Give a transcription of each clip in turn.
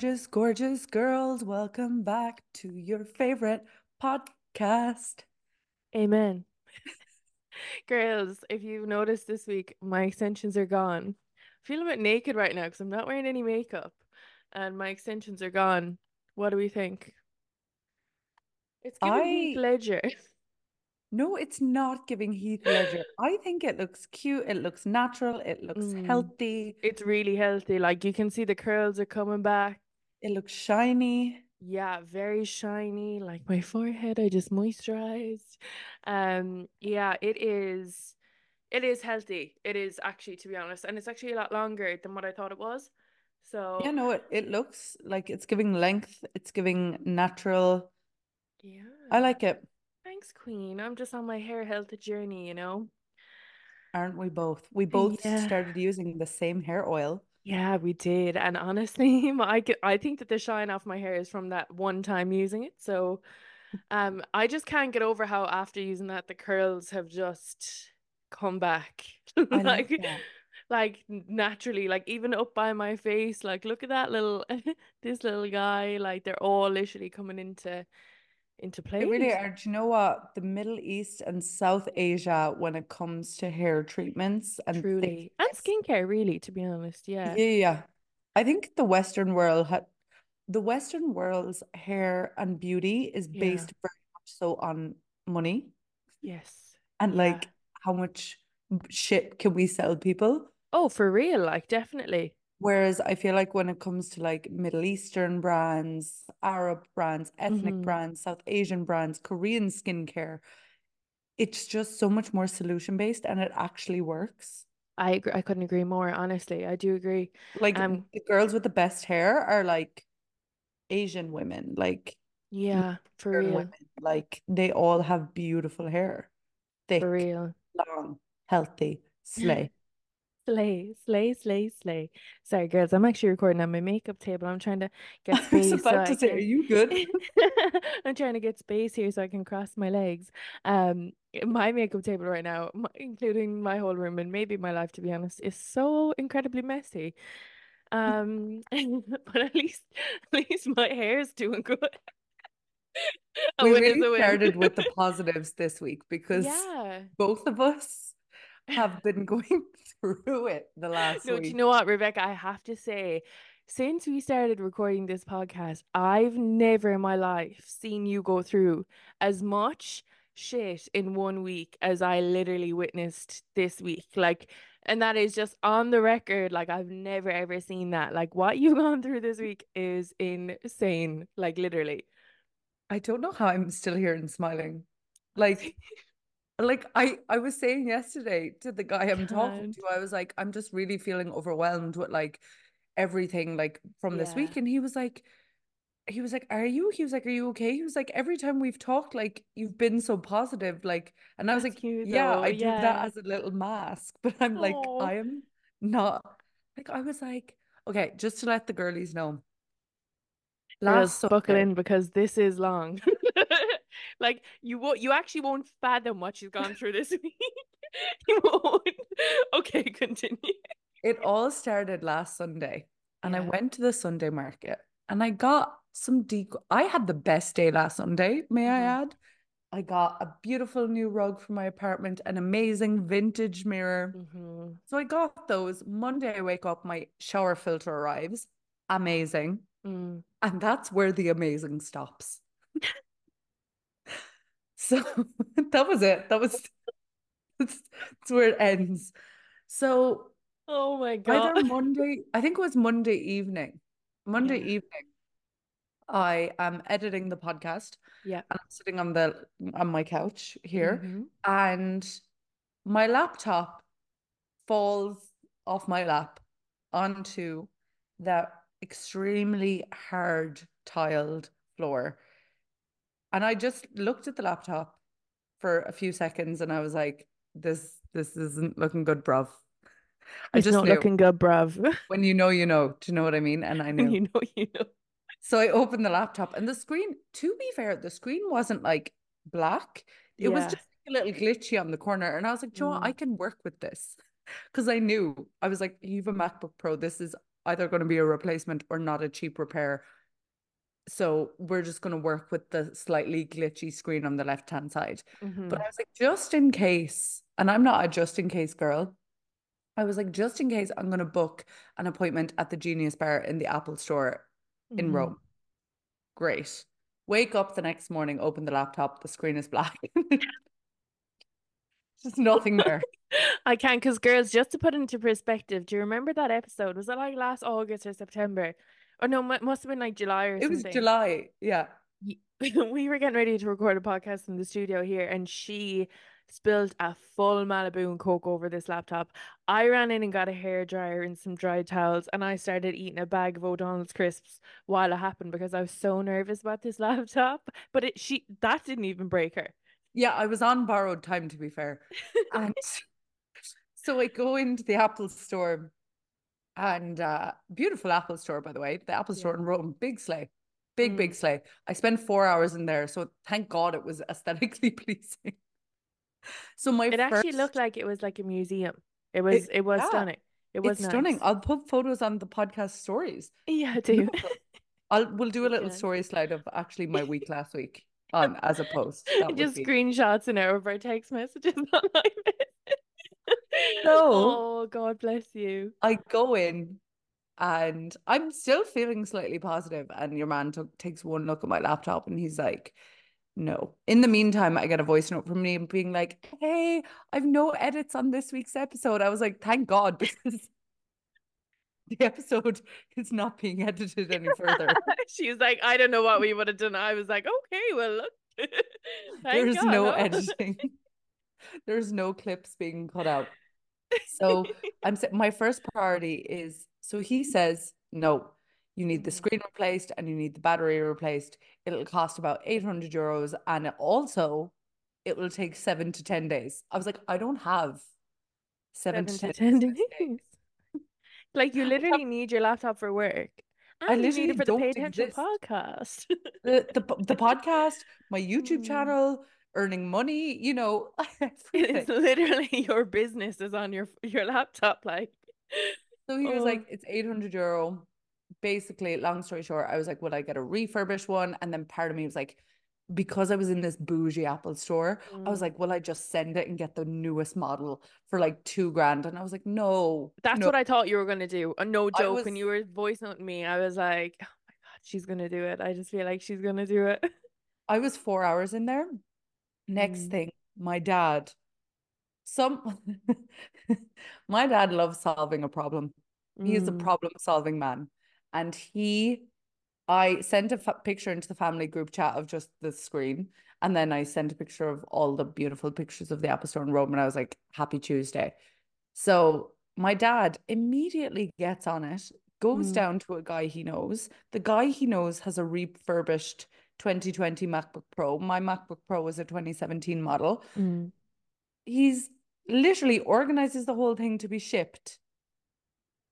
Gorgeous, gorgeous girls, welcome back to your favorite podcast. Amen. Girls, if you noticed this week, my extensions are gone. I feel a bit naked right now because I'm not wearing any makeup and my extensions are gone. What do we think? It's giving Heath I Ledger. no, it's not giving Heath Ledger. I think it looks cute, it looks natural, it looks Mm, healthy, It's really healthy. Like you can see the curls are coming back. It looks shiny. Yeah, very shiny, like my forehead. I just moisturized. Um, yeah, it is. It is healthy. It is actually, to be honest, and it's actually a lot longer than what I thought it was. So Yeah, no, it, it looks like it's giving length, it's giving natural. Yeah. I like it, Thanks, Queen. I'm just on my hair health journey, you know? aren't we both? We both Yeah. started using the same hair oil. Yeah, we did. And honestly, I, I think that the shine off my hair is from that one time using it. So, um, I just can't get over how after using that, the curls have just come back. Like, that. like naturally, like even up by my face, like look at that little this little guy, like they're all literally coming into into play. They really are. Do you know what? The Middle East and South Asia, when it comes to hair treatments and Truly. And skincare, really, to be honest. Yeah. yeah, yeah. I think the Western world had the Western world's hair and beauty is Yeah. based very much so on money Yes. and Yeah. like how much shit can we sell people. Oh, for real, like definitely. Whereas I feel like when it comes to like Middle Eastern brands, Arab brands, ethnic hmm brands, South Asian brands, Korean skincare, it's just so much more solution based and it actually works. I agree, I couldn't agree more, honestly. I do agree. Like Um, the girls with the best hair are like Asian women, like yeah, for real. women. Like they all have beautiful hair, For thick, real. long, healthy, slay. Slay, slay, slay, slay. Sorry, girls, I'm actually recording on my makeup table. I'm trying to get space. I was space so about I to say, are you good? I'm trying to get space here so I can cross my legs. Um, my makeup table right now, including my whole room and maybe my life, to be honest, is so incredibly messy. Um, but at least, at least my hair is doing good. We really started with the positives this week because Yeah. both of us have been going through it the last No, do you know what, Rebecca? I have to say, since we started recording this podcast, I've never in my life seen you go through as much shit in one week as I literally witnessed this week. Like, and that is just on the record. Like, I've never ever seen that. Like, what you've gone through this week is insane. Like, literally. I don't know how I'm still here and smiling. Like, like I I was saying yesterday to the guy I'm talking to, I was like, I'm just really feeling overwhelmed with like everything like from this Yeah, week. And he was like, he was like, Are you? He was like, Are you okay? He was like, Every time we've talked, like you've been so positive. Like, and I was like, cute Yeah, though. I do that as a little mask, but I'm like, Oh. I am not like I was like, okay, just to let the girlies know, Girls, last buckle in because this is long. Like you won't, you actually won't fathom what she's gone through this week. You won't. Okay, continue. It all started last Sunday, and I went to the Sunday market and I got some deco. I had the best day last Sunday, may I hmm add. I got a beautiful new rug for my apartment, an amazing vintage mirror. hmm So I got those. Monday, I wake up, my shower filter arrives. Amazing. Mm. And that's where the amazing stops. So that was it. That was that's, that's where it ends. So Oh my God. either Monday, I think it was Monday evening. Monday Yeah. evening, I am editing the podcast Yeah. and I'm sitting on the on my couch here, hmm and my laptop falls off my lap onto that extremely hard tiled floor. And I just looked at the laptop for a few seconds and I was like, this this isn't looking good, bruv. I It's just not knew. looking good, bruv. When you know, you know. Do you know what I mean? And I When knew. you know, you know. So I opened the laptop and the screen, to be fair, the screen wasn't like black. It was just a little glitchy on the corner. And I was like, Joe, I Mm. can work with this. Because I knew I was like, you've a MacBook Pro. This is either going to be a replacement or not a cheap repair. So we're just going to work with the slightly glitchy screen on the left hand side. Mhm. But I was like, just in case, and I'm not a just in case girl. I was like, just in case, I'm going to book an appointment at the Genius Bar in the Apple Store in Mhm. Rome. Great. Wake up the next morning, open the laptop, the screen is black. Just nothing there. I can't, because girls, just to put into perspective, do you remember that episode? Was it like last August or September? Or no, mu- must have been like July or something. It was. July. Yeah. We were getting ready to record a podcast in the studio here, and she spilled a full Malibu and Coke over this laptop. I ran in and got a hair dryer and some dry towels, and I started eating a bag of O'Donnell's crisps while it happened because I was so nervous about this laptop. But it she that didn't even break her. Yeah, I was on borrowed time to be fair. And so I go into the Apple store and uh beautiful Apple store, by the way. The Apple store Yeah. in Rome, big slay. Big, big Mm. slay. I spent four hours in there, so thank God it was aesthetically pleasing. So my It actually looked like it was like a museum. It was it, was yeah, stunning. It was it's stunning. I'll put photos on the podcast stories. Yeah, do. I'll we'll do a little can. story slide of actually my week last week on as a post. That Just be screenshots and our of our text messages online. So- oh God bless you. I go in and I'm still feeling slightly positive. and your man took takes one look at my laptop and he's like, no. In the meantime, I get a voice note from me being like, hey, I've no edits on this week's episode. I was like, thank God, because the episode is not being edited any further. she's like, I don't know what we would have done. I was like, okay, well look. There's God, no huh? editing. There's no clips being cut out. So I'm my first priority is so he says no, you need the Mhm. screen replaced and you need the battery replaced. It'll cost about 800 euros and it also it will take seven to 10 days. I was like, I don't have seven, Seven to to 10 ten days. days. Like you literally need your laptop for work. I And you need literally it for the don't Pay Attention exist. podcast. The, the the podcast, my YouTube Mm. channel, earning money, you know, It's literally your business is on your your laptop, like. So he was Oh. like, it's 800 euro. Basically, long story short, I was like, would I get a refurbished one? And then part of me was like, because I was in this bougie Apple store, I was Mm. like, will I just send it and get the newest model for like two grand? And I was like, no, That's no. what I thought you were gonna do. Uh, no joke. When you were voice noting me, I was like, oh my God, she's gonna do it. I just feel like she's gonna do it. I was four hours in there. Next Mm. thing, my dad. Some my dad loves solving a problem. He is a Mm. problem solving man. And he, I sent a picture into the family group chat of just the screen. And then I sent a picture of all the beautiful pictures of the Apple Store in Rome. And I was like, Happy Tuesday. So my dad immediately gets on it, goes Mm. down to a guy he knows. The guy he knows has a refurbished 2020 MacBook Pro. My MacBook Pro was a 2017 model. Mm. He's literally organizes the whole thing to be shipped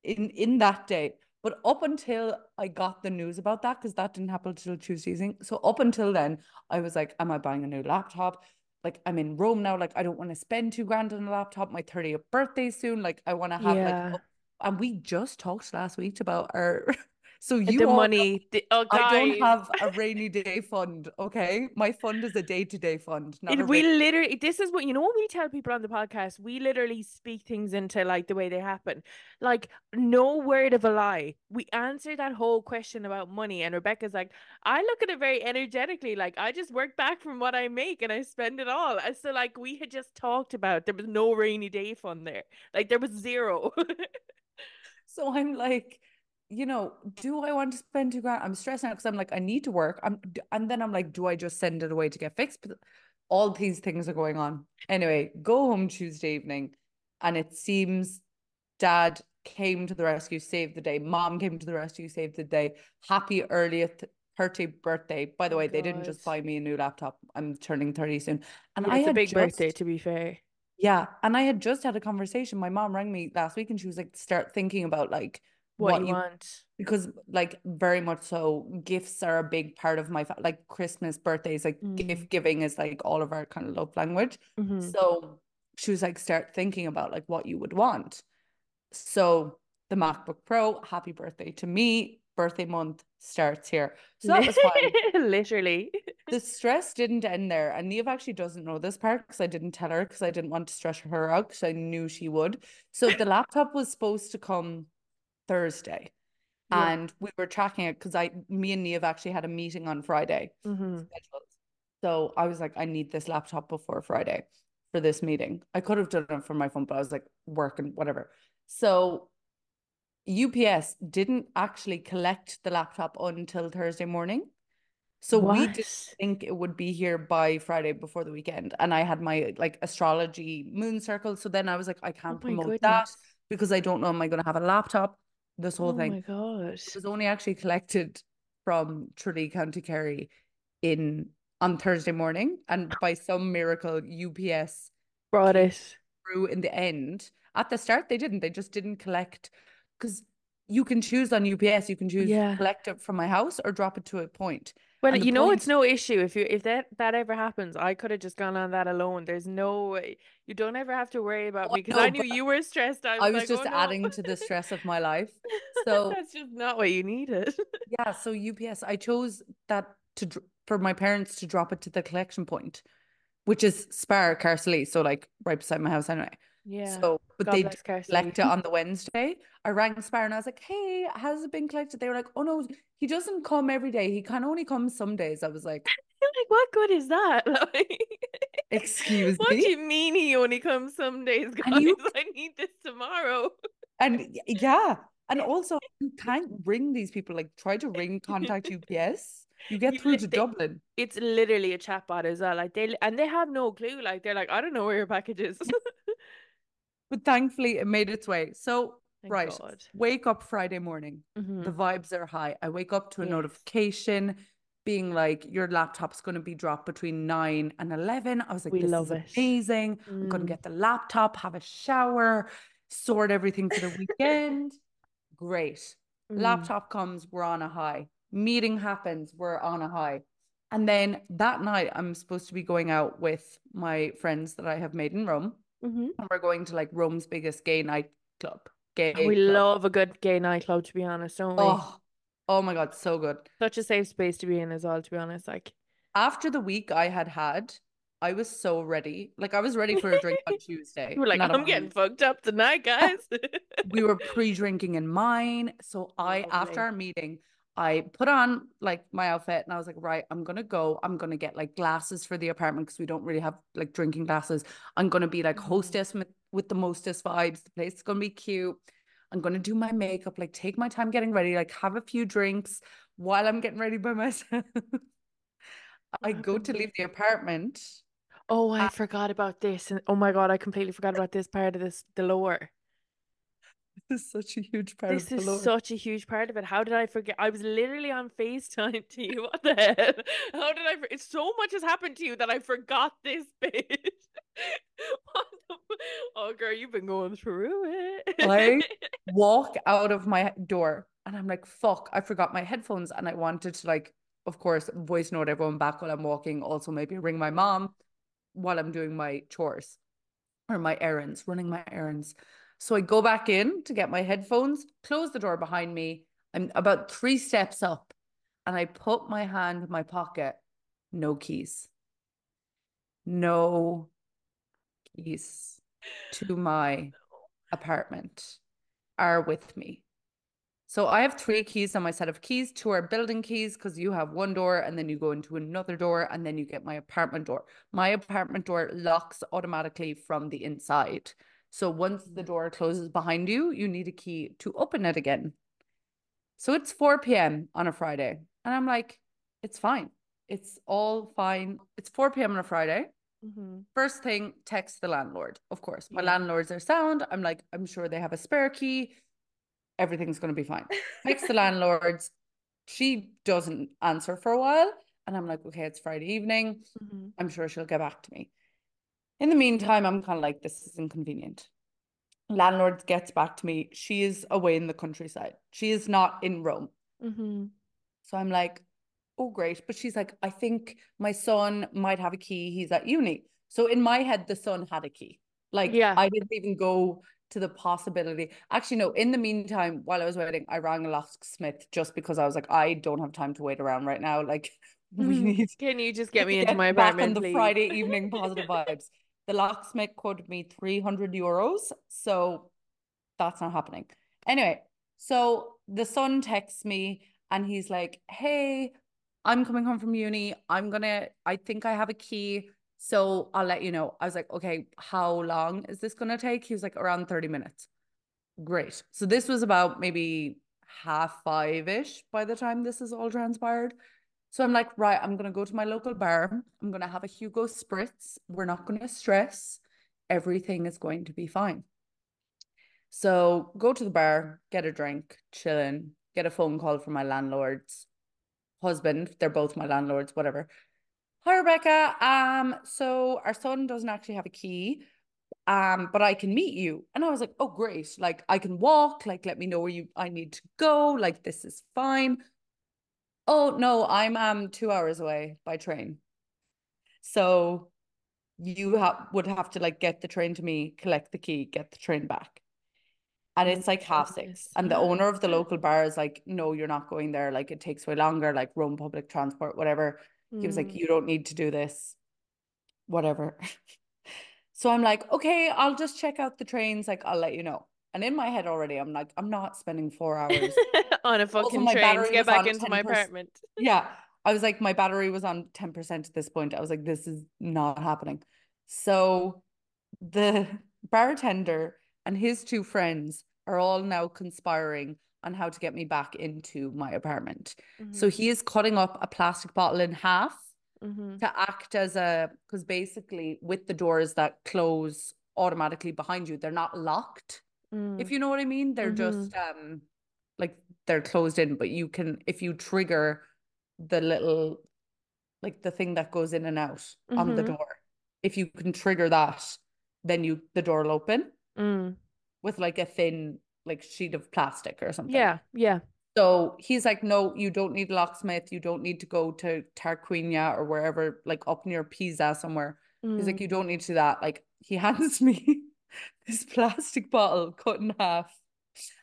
in in that day. But up until I got the news about that, because that didn't happen until Tuesday. So up until then, I was like, Am I buying a new laptop? Like I'm in Rome now. Like I don't want to spend two grand on a laptop. My 30th birthday soon. Like I want to have Yeah. like and we just talked last week about our so you the money. The, oh, I don't have a rainy day fund. Okay. My fund is a day-to-day fund, not It- a we rainy literally this is what you know when we tell people on the podcast we literally speak things into like the way they happen like no word of a lie we answer that whole question about money and rebecca's like i look at it very energetically like i just work back from what i make and i spend it all and so like we had just talked about there was no rainy day fund there like there was zero So I'm like, you know, do I want to spend two grand? I'm stressed out because I'm like, I need to work. I'm, and then I'm like, do I just send it away to get fixed? But all these things are going on. Anyway, go home Tuesday evening, and it seems dad came to the rescue, saved the day. Mom came to the rescue, saved the day. Happy earliest 30th birthday. By the Oh, way, they didn't just buy me a new laptop. I'm turning 30 soon. And Yeah, I it's a had big birthday to be fair yeah, and I had just had a conversation. My mom rang me last week and she was like, start thinking about like what, what you you want because like very much so gifts are a big part of my fa- like Christmas, birthdays, like Mm. gift giving is like all of our kind of love language. Mhm. So she was like, start thinking about like what you would want. So the MacBook Pro. Happy birthday to me. Birthday month starts here. So that was fine. Literally. the stress didn't end there. And Neve actually doesn't know this part because I didn't tell her because I didn't want to stress her out because I knew she would. So the laptop was supposed to come Thursday. Yeah. And we were tracking it because I me and Neve actually had a meeting on Friday. Mhm. So I was like, I need this laptop before Friday for this meeting. I could have done it from my phone, but I was like work and whatever. So UPS didn't actually collect the laptop until Thursday morning. So we didn't think it would be here by Friday before the weekend. And I had my like astrology moon circle. So then I was like, I Oh can't my promote that because I don't know am I going to have a laptop. This whole Oh thing my it was only actually collected from Tralee, County Kerry in on Thursday morning. And by some miracle, UPS Brought it. through in the end. At the start, they didn't. They just didn't collect because you can choose on UPS, you can choose Yeah. collect it from my house or drop it to a point. Well, you know it's no issue if you if that that ever happens. I could have just gone on that alone. There's no way. You don't ever have to worry about Oh, me because no, I knew you were stressed. I was, I was like, oh, just "Oh, no." adding to the stress of my life. So That's just not what you needed. yeah, so UPS, I chose that to for my parents to drop it to the collection point, which is Spar Carsley, so like right beside my house anyway. Yeah. So, but God they Kersley. collect it on the Wednesday. I rang Spar and I was like, "Hey, has it been collected?" They were like, "Oh no, he doesn't come every day. He can only come some days." I was like, like, what good is that? Like, "Excuse me. what do you mean he only comes some days, guys? You- I need this tomorrow. And yeah, and also you can't ring these people. Like, try to ring contact UPS. You get You through to they- Dublin. It's literally a chatbot as well. Like they and they have no clue. Like they're like, I don't know where your package is. But thankfully, it made its way. So, Thank right, God. wake up Friday morning. Mhm. The vibes are high. I wake up to a Yes. notification being like, your laptop's going to be dropped between 9 and 11. I was like, We this love is it. amazing. I'm going Mm. to get the laptop, have a shower, sort everything for the weekend. Great. Mm. Laptop comes, we're on a high. Meeting happens, we're on a high. And then that night, I'm supposed to be going out with my friends that I have made in Rome. Mhm. And we're going to like Rome's biggest gay nightclub. Gay We club. love a good gay nightclub, to be honest, don't we? Oh, oh my God, so good. Such a safe space to be in as well, to be honest. Like, After the week I had had, I was so ready. Like I was ready for a drink on Tuesday. you were like, I'm getting fucked up tonight, guys. We were pre-drinking in mine. So I, Lovely. after our meeting, I put on like my outfit and I was like, right, I'm gonna go. I'm gonna get like glasses for the apartment because we don't really have like drinking glasses. I'm gonna be like Mhm. hostess with, with the mostest vibes. The place is gonna be cute. I'm gonna do my makeup, like take my time getting ready, like have a few drinks while I'm getting ready by myself. I go to leave the apartment. Oh, I Uh, forgot about this. And oh my God, I completely forgot about this part of this, the lore. This is such a huge part This is lore. such a huge part of it. How did I forget? I was literally on FaceTime to you. What the hell? How did I? For- so much has happened to you that I forgot this bit. What the Oh, girl, you've been going through it. I- Walk out of my door and I'm like, fuck, I forgot my headphones. And I wanted to like, of course, voice note everyone back while I'm walking. Also maybe ring my mom while I'm doing my chores or my errands, running my errands. So I go back in to get my headphones, close the door behind me. I'm about three steps up and I put my hand in my pocket. No keys. No keys to my apartment are with me. So I have three keys on my set of keys. Two are building keys because you have one door and then you go into another door and then you get my apartment door. My apartment door locks automatically from the inside. So once the door closes behind you, you need a key to open it again. So it's 4 p.m. on a Friday. And I'm like, it's fine. It's all fine. It's 4 p.m. on a Friday. Mhm. First thing, text the landlord. Of course, my Yeah. landlords are sound. I'm like, I'm sure they have a spare key. Everything's going to be fine. Text the landlords. She doesn't answer for a while. And I'm like, okay, it's Friday evening. Mhm. I'm sure she'll get back to me. In the meantime, I'm kind of like, this is inconvenient. Landlord gets back to me. She is away in the countryside. She is not in Rome. Mhm. So I'm like, oh, great. But she's like, I think my son might have a key. He's at uni. So in my head, the son had a key. Like, Yeah. I didn't even go to the possibility. Actually, no, in the meantime, while I was waiting, I rang a locksmith just because I was like, I don't have time to wait around right now. Like, we Mm. need Can you just get me get into my apartment? back on the please? Friday evening positive vibes. The locksmith quoted me 300 euros. So that's not happening. Anyway, so the son texts me and he's like, Hey, I'm coming home from uni. I'm gonna, I think I have a key. So I'll let you know. I was like, Okay, how long is this gonna take? He was like, Around 30 minutes. Great. So this was about maybe half five ish by the time this is all transpired. So I'm like, right, I'm gonna go to my local bar. I'm gonna have a Hugo Spritz. We're not gonna stress. Everything is going to be fine. So go to the bar, get a drink, chilling, get a phone call from my landlord's husband. They're both my landlords, whatever. Hi Rebecca. Um, so our son doesn't actually have a key. Um, but I can meet you. And I was like, oh great. Like I can walk, like let me know where you I need to go. Like this is fine. Oh no, I'm um two hours away by train. So you have would have to like get the train to me, collect the key, get the train back. And Oh it's like half six. And the owner of the local bar is like, no, you're not going there. Like it takes way longer, like Rome public transport, whatever. He was like, Mm. you don't need to do this. Whatever. So I'm like, okay, I'll just check out the trains. Like, I'll let you know. And in my head already, I'm like, I'm not spending four hours. on a fucking my train to get back into my 10%. apartment. Yeah. I was like, my battery was on 10% at this point. I was like, this is not happening. So the bartender and his two friends are all now conspiring on how to get me back into my apartment. So he is cutting up a plastic bottle in half Mhm. to act as a because basically with the doors that close automatically behind you, they're not locked. Mm. If you know what I mean, they're just um like they're closed in, but you can if you trigger the little like the thing that goes in and out on the Mhm. door, if you can trigger that, then you the door will open Mm. with like a thin like sheet of plastic or something. Yeah, yeah. So he's like, no, you don't need locksmith. You don't need to go to Tarquinia or wherever, like up near Pisa somewhere. He's like, Mm. you don't need to do that. Like he hands me this plastic bottle cut in half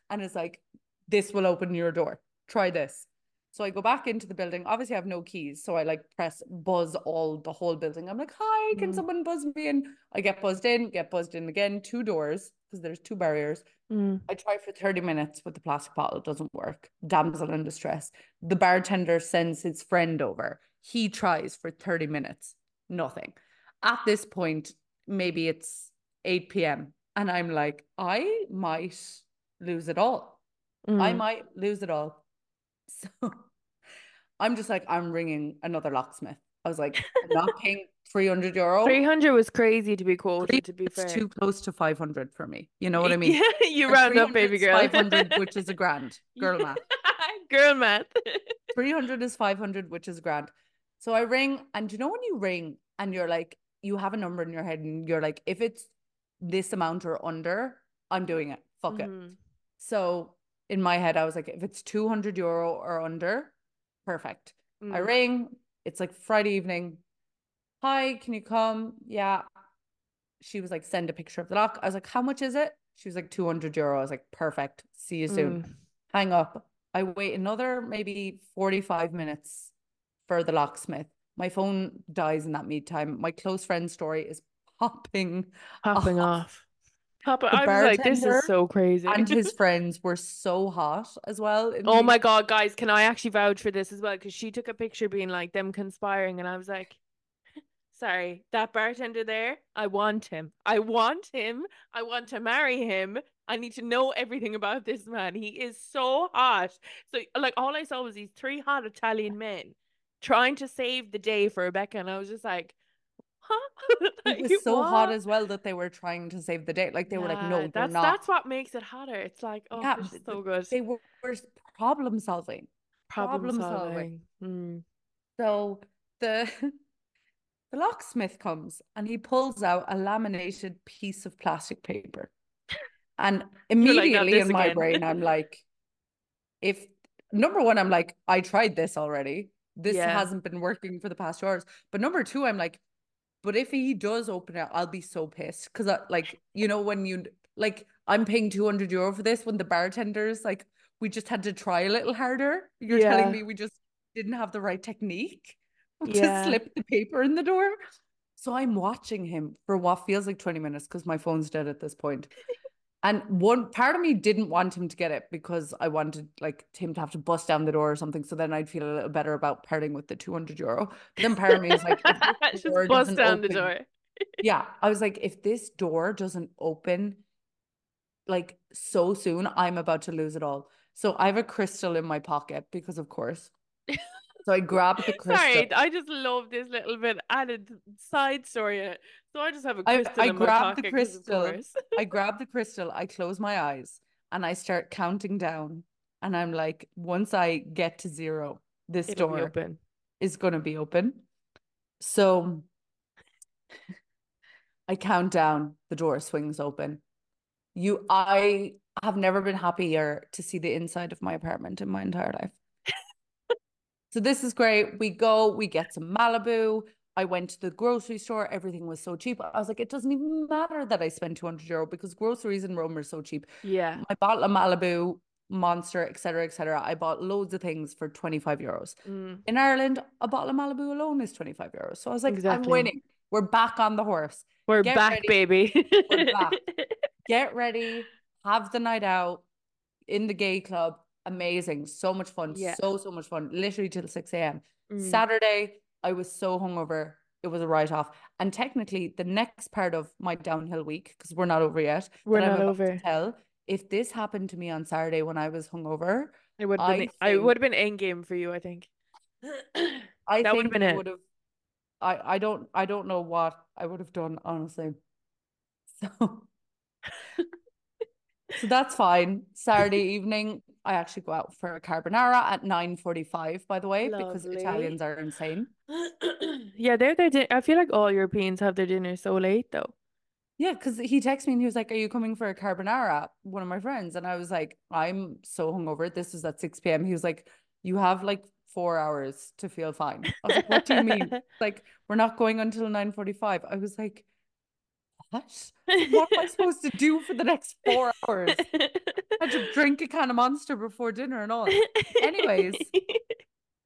and is like, this will open your door. Try this. So I go back into the building. Obviously, I have no keys. So I like press buzz all the whole building. I'm like, hi, can Mm. someone buzz me in? I get buzzed in, get buzzed in again, two doors because there's two barriers. Mm. I try for 30 minutes with the plastic bottle, it doesn't work. Damsel in distress. The bartender sends his friend over. He tries for 30 minutes, nothing. At this point, maybe it's 8 p.m. And I'm like, I might lose it all. I Mm. might lose it all. So I'm just like, I'm ringing another locksmith. I was like, not paying 300 euro. 300 was crazy to be quoted, to be fair. It's too close to 500 for me. You know what I mean? Yeah, you round up, baby girl. 500, which is a grand. Girl math. Girl math. 300 is 500, which is grand. So I ring, and you know when you ring and you're like, you have a number in your head, and you're like, if it's this amount or under, I'm doing it. Fuck it. Mhm. So in my head, I was like, if it's 200 euro or under, perfect. I Mm. ring, it's like Friday evening. Hi, can you come? Yeah. She was like, send a picture of the lock. I was like, how much is it? She was like, 200 euro. I was like, perfect. See you soon. Mm. Hang up. I wait another maybe 45 minutes for the locksmith. My phone dies in that meantime. My close friend's story is popping. Popping off. off. Papa, I was like, this is so crazy. And his friends were so hot as well. Oh the- my God, guys, can I actually vouch for this as well? Because she took a picture being like them conspiring, and I was like, sorry, that bartender there, I want him. I want him. I want to marry him. I need to know everything about this man. He is so hot. So, like, all I saw was these three hot Italian men trying to save the day for Rebecca, and I was just like, huh? It was so hot as well that they were trying to save the day. Like they were like, no, that's not. that's what makes it hotter. It's like, oh, Yeah, this so good. They were, were problem solving. Problem problem solving. solving. Mm. So the the locksmith comes and he pulls out a laminated piece of plastic paper. And immediately this in my again." brain, I'm like, if number one, I'm like, I tried this already. This Yeah. hasn't been working for the past two hours. But number two, I'm like, but if he does open it, I'll be so pissed. Cause I, like, you know, when you like I'm paying 200 euro for this when the bartenders like we just had to try a little harder. You're Yeah. telling me we just didn't have the right technique to Yeah. slip the paper in the door. So I'm watching him for what feels like 20 minutes because my phone's dead at this point. And one part of me didn't want him to get it because I wanted like him to have to bust down the door or something. So then I'd feel a little better about parting with the 200 euro. But then part of me is like, Just bust down the door. yeah, I was like, if this door doesn't open like so soon, I'm about to lose it all. So I have a crystal in my pocket because, of course. So I grabbed the crystal. Sorry, I just love this little bit added side story. So I just have a I- crystal I my grabbed the pocket 'cause of crystal. I grab the crystal, I close my eyes, and I start counting down. And I'm like, once I get to zero, this It'll door is going to be open. So I count down, the door swings open. You, I have never been happier to see the inside of my apartment in my entire life. So this is great. We go, we get some Malibu. I went to the grocery store. Everything was so cheap. I was like, it doesn't even matter that I spent 200 euro because groceries in Rome are so cheap. Yeah. My bottle of Malibu, Monster, etc., etc. I bought loads of things for 25 euros. Mm. In Ireland, a bottle of Malibu alone is 25 euros. So I was like, I'm winning. We're back on the horse. We're Get back, ready. baby. We're back. Get ready, have the night out in the gay club. Amazing. So much fun. Yeah. So, so much fun. Literally till 6 a.m. Mm. Saturday, I was so hungover. It was a write off. And technically, the next part of my downhill week, because we're not over yet, We're not over. to tell, if this happened to me on Saturday when I was hungover, It would have been I I would have been end game for you, I think. I That would've think been it. would have. I I don't I don't know what I would have done honestly. So so that's fine. Saturday evening, I actually go out for a carbonara at nine forty five. By the way, because Italians are insane. yeah, they're their din- I feel like all Europeans have their dinner so late though. Yeah, because he texted me and he was like, "Are you coming for a carbonara?" One of my friends, and I was like, "I'm so hungover. This is at six p.m." He was like, "You have like four hours to feel fine." I was like, "What do you mean?" Like, we're not going until nine forty-five. I was like, "What? What am I supposed to do for the next four hours?" I had to drink a can of Monster before dinner and all. Anyways.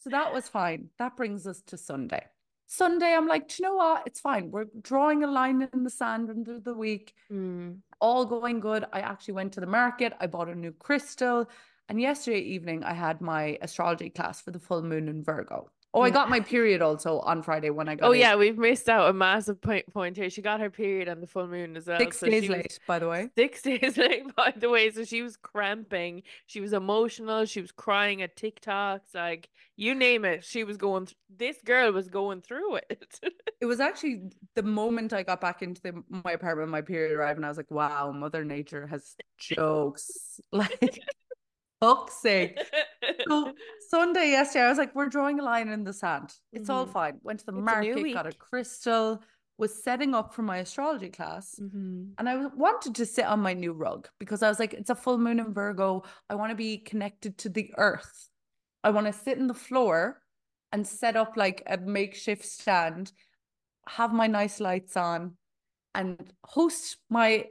So that was fine. That brings us to Sunday. Sunday, I'm like, do you know what? It's fine. We're drawing a line in the sand under the week. Mm. all going good. I actually went to the market. I bought a new crystal. And yesterday evening, I had my astrology class for the full moon in Virgo. Oh, I got my period also on Friday when I got Oh it. yeah, we've missed out a massive point point here. She got her period on the full moon as well. Six so days she was late, by the way. Six days late, by the way. So she was cramping. She was emotional. She was crying at TikToks. Like you name it, she was going. Th- this girl was going through it. It was actually the moment I got back into the, my apartment, my period arrived, and I was like, wow, Mother Nature has jokes. Like, fuck's sake. So Sunday yesterday, I was like, we're drawing a line in the sand. It's all Mhm. fine. Went to the It's a market, got a crystal, was setting up for my astrology class. Mhm. And I wanted to sit on my new rug because I was like, it's a full moon in Virgo. I want to be connected to the earth. I want to sit in the floor and set up like a makeshift stand, have my nice lights on, and host my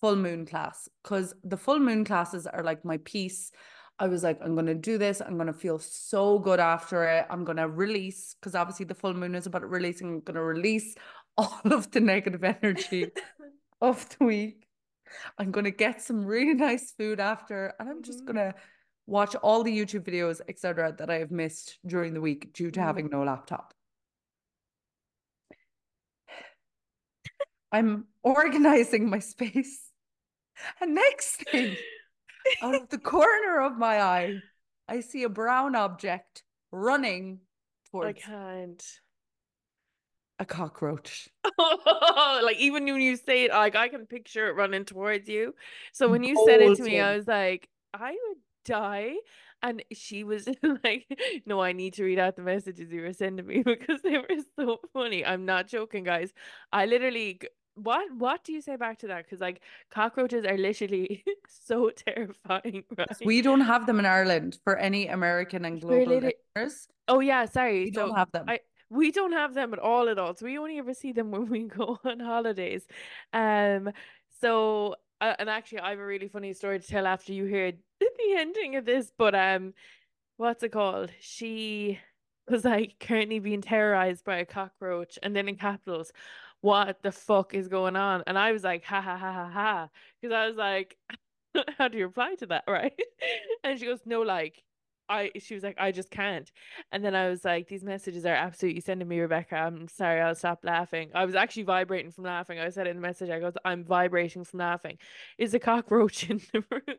full moon class because the full moon classes are like my piece. I was like, I'm going to do this. I'm going to feel so good after it. I'm going to release because obviously the full moon is about releasing. I'm going to release all of the negative energy of the week. I'm going to get some really nice food after, and I'm just Mhm. going to watch all the YouTube videos, etc., that I have missed during the week due to Mhm. having no laptop. I'm organizing my space. And next thing, out of the corner of my eye, I see a brown object running towards. I can't. a cockroach. like even when you say it, like I can picture it running towards you. So when you said it to me, I was like, I would die. And she was like, No, I need to read out the messages you were sending me because they were so funny. I'm not joking, guys. I literally what what do you say back to that? Because like cockroaches are literally so terrifying, right? We don't have them in Ireland for any American and global literally- listeners. Oh yeah, sorry. We so don't have them. I we don't have them at all at all. So we only ever see them when we go on holidays. Um so uh, and actually, I have a really funny story to tell after you hear the ending of this. But um, what's it called? She was like currently being terrorized by a cockroach, and then in capitals, what the fuck is going on? And I was like, ha ha ha ha ha, because I was like, how do you reply to that, right? And she goes, no, like I she was like, I just can't. And then I was like, these messages are absolutely sending me, Rebecca. I'm sorry, I'll stop laughing. I was actually vibrating from laughing. I said in the message, I goes, I'm vibrating from laughing. Is a cockroach in the room?